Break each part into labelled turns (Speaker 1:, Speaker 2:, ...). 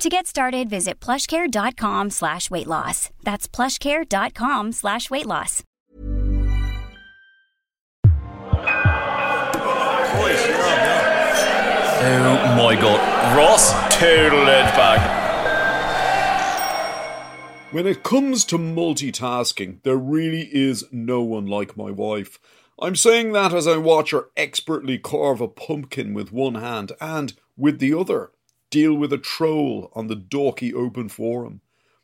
Speaker 1: To get started, visit plushcare.com slash weight loss. That's plushcare.com slash weight loss.
Speaker 2: Oh my god. Ross, total it back.
Speaker 3: When it comes to multitasking, there really is no one like my wife. I'm saying that as I watch her expertly carve a pumpkin with one hand and, with the other, deal with a troll on the Dalkey Open Forum.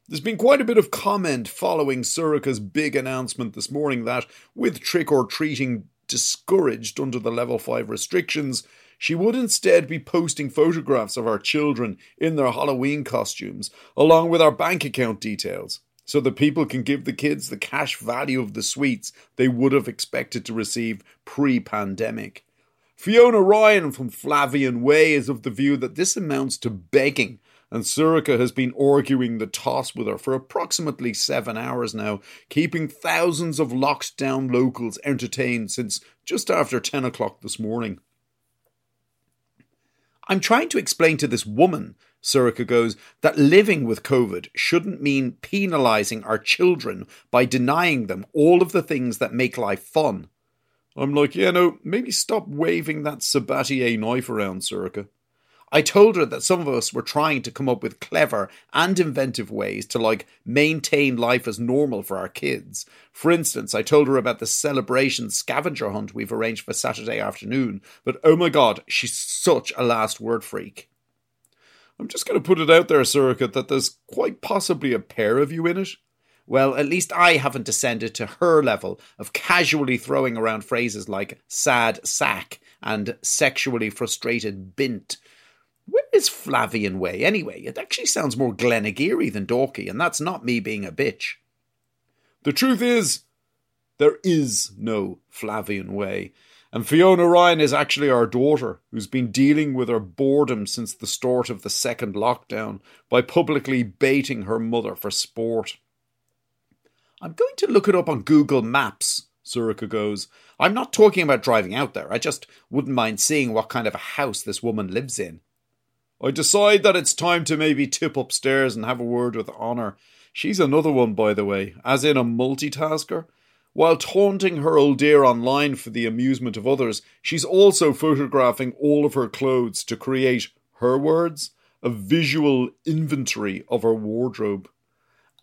Speaker 3: There's been quite a bit of comment following Sorcha's big announcement this morning that, with trick or treating discouraged under the level 5 restrictions, she would instead be posting photographs of our children in their Halloween costumes, along with our bank account details, so that people can give the kids the cash value of the sweets they would have expected to receive pre pandemic. Fiona Ryan from Flavian Way is of the view that this amounts to begging, and Sorcha has been arguing the toss with her for approximately seven hours now, keeping thousands of locked down locals entertained since just after 10 o'clock this morning. I'm trying to explain to this woman, Sorcha goes, that living with COVID shouldn't mean penalising our children by denying them all of the things that make life fun. I'm like, yeah, no, maybe stop waving that Sabatier knife around, Sorcha. I told her that some of us were trying to come up with clever and inventive ways to like maintain life as normal for our kids. For instance, I told her about the celebration scavenger hunt we've arranged for Saturday afternoon, but oh my god, she's such a last word freak. I'm just going to put it out there, Sorcha, that there's quite possibly a pair of you in it. Well, at least I haven't descended to her level of casually throwing around phrases like sad sack and sexually frustrated bint where is Flavian Way anyway? It actually sounds more Glenageary than Dalkey, and that's not me being a bitch. The truth is, there is no Flavian Way. And Fiona Ryan is actually our daughter, who's been dealing with her boredom since the start of the second lockdown by publicly baiting her mother for sport. I'm going to look it up on Google Maps, Sorcha goes. I'm not talking about driving out there. I just wouldn't mind seeing what kind of a house this woman lives in. I decide that it's time to maybe tip upstairs and have a word with Honor. She's another one, by the way, as in a multitasker. While taunting her old dear online for the amusement of others, she's also photographing all of her clothes to create, her words, a visual inventory of her wardrobe.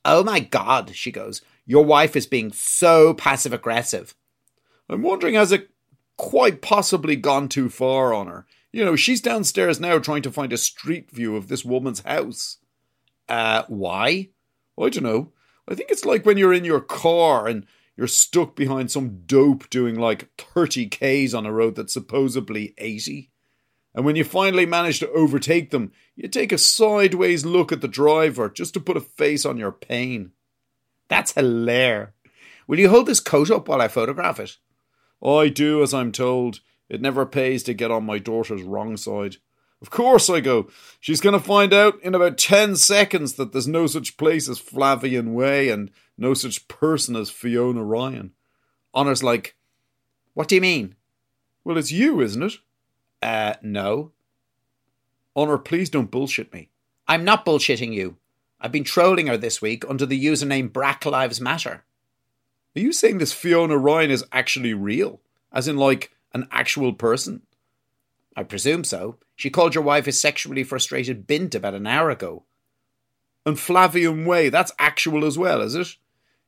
Speaker 4: Oh my god, she goes, your wife is being so passive aggressive.
Speaker 3: I'm wondering, has it quite possibly gone too far on her? You know, she's downstairs now trying to find a street view of this woman's house.
Speaker 4: Uh, why?
Speaker 3: I don't know. I think it's like when you're in your car and you're stuck behind some dope doing like 30 Ks on a road that's supposedly 80. And when you finally manage to overtake them, you take a sideways look at the driver just to put a face on your pain.
Speaker 4: That's hilarious. Will you hold this coat up while I photograph it?
Speaker 3: I do as I'm told. It never pays to get on my daughter's wrong side. Of course, I go. She's going to find out in about 10 seconds that there's no such place as Flavian Way and no such person as Fiona Ryan.
Speaker 4: Honor's like, What do you mean?
Speaker 3: Well, it's you, isn't it?
Speaker 4: Uh, no.
Speaker 3: Honor, please don't bullshit me.
Speaker 4: I'm not bullshitting you. I've been trolling her this week under the username Brack Lives Matter.
Speaker 3: Are you saying this Fiona Ryan is actually real? As in, like, an actual person?
Speaker 4: I presume so. She called your wife a sexually frustrated bint about an hour ago.
Speaker 3: And Flavian Way, that's actual as well, is it?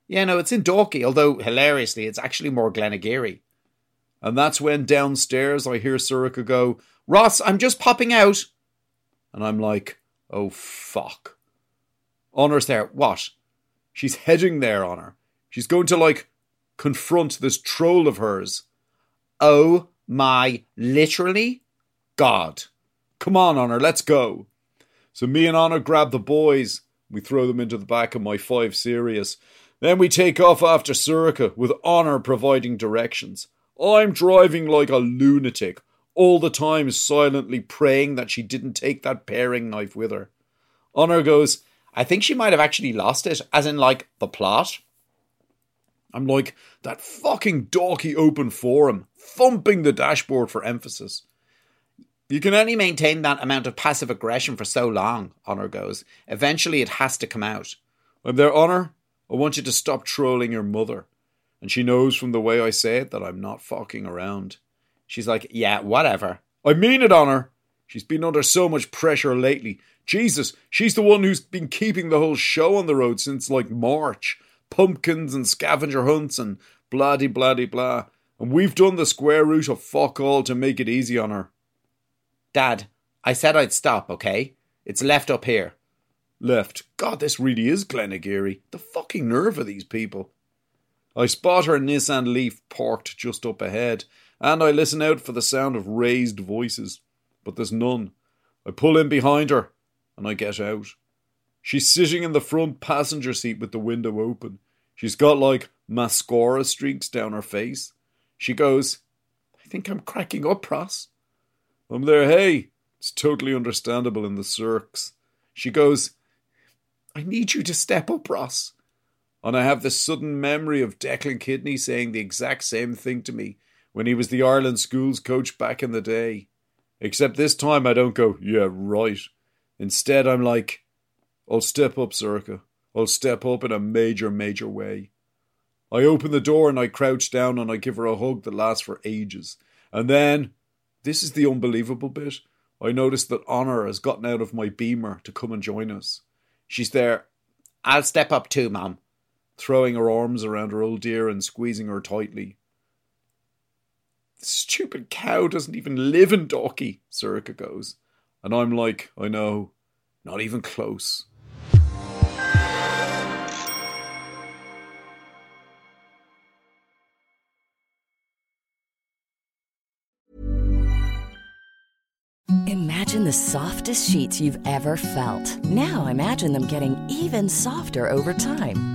Speaker 4: Yeah, no, it's in Dalkey, although hilariously, it's actually more Glenageary.
Speaker 3: And that's when downstairs I hear Sorcha go, Ross, I'm just popping out. And I'm like, oh fuck. Honor's there. What? She's heading there, Honor. She's going to, like, confront this troll of hers.
Speaker 4: Oh my, literally?
Speaker 3: God. Come on, Honor, let's go. So me and Honor grab the boys. We throw them into the back of my 5 Series. Then we take off after Sorcha, with Honor providing directions. I'm driving like a lunatic, all the time silently praying that she didn't take that paring knife with her. Honor goes,
Speaker 4: I think she might have actually lost it, as in, like, the plot.
Speaker 3: I'm like, that fucking Dalkey open forum, thumping the dashboard for emphasis.
Speaker 4: You can only maintain that amount of passive aggression for so long, Honor goes. Eventually it has to come out.
Speaker 3: I'm there, Honor. I want you to stop trolling your mother. And she knows from the way I say it that I'm not fucking around.
Speaker 4: She's like, yeah, whatever.
Speaker 3: I mean it, Honor. She's been under so much pressure lately. Jesus, she's the one who's been keeping the whole show on the road since like March. Pumpkins and scavenger hunts and blah de blah blah. And we've done the square root of fuck all to make it easy on her.
Speaker 4: Dad, I said I'd stop, okay? It's left up here.
Speaker 3: Left. God, this really is Glenageary. The fucking nerve of these people. I spot her Nissan Leaf parked just up ahead, and I listen out for the sound of raised voices. But there's none. I pull in behind her, and I get out. She's sitting in the front passenger seat with the window open. She's got like mascara streaks down her face. She goes, I think I'm cracking up, Ross. I'm there, hey. It's totally understandable in the circs. She goes, I need you to step up, Ross. And I have this sudden memory of Declan Kidney saying the exact same thing to me when he was the Ireland schools coach back in the day. Except this time I don't go, yeah, right. Instead, I'm like, I'll step up, Sorcha. I'll step up in a major, major way. I open the door and I crouch down and I give her a hug that lasts for ages. And then this is the unbelievable bit. I notice that Honor has gotten out of my beamer to come and join us. She's there.
Speaker 4: I'll step up too, Mom.
Speaker 3: Throwing her arms around her old dear and squeezing her tightly. The stupid cow doesn't even live in Dalkey, Sorcha goes. And I'm like, I know, not even close.
Speaker 5: Imagine the softest sheets you've ever felt. Now imagine them getting even softer over time.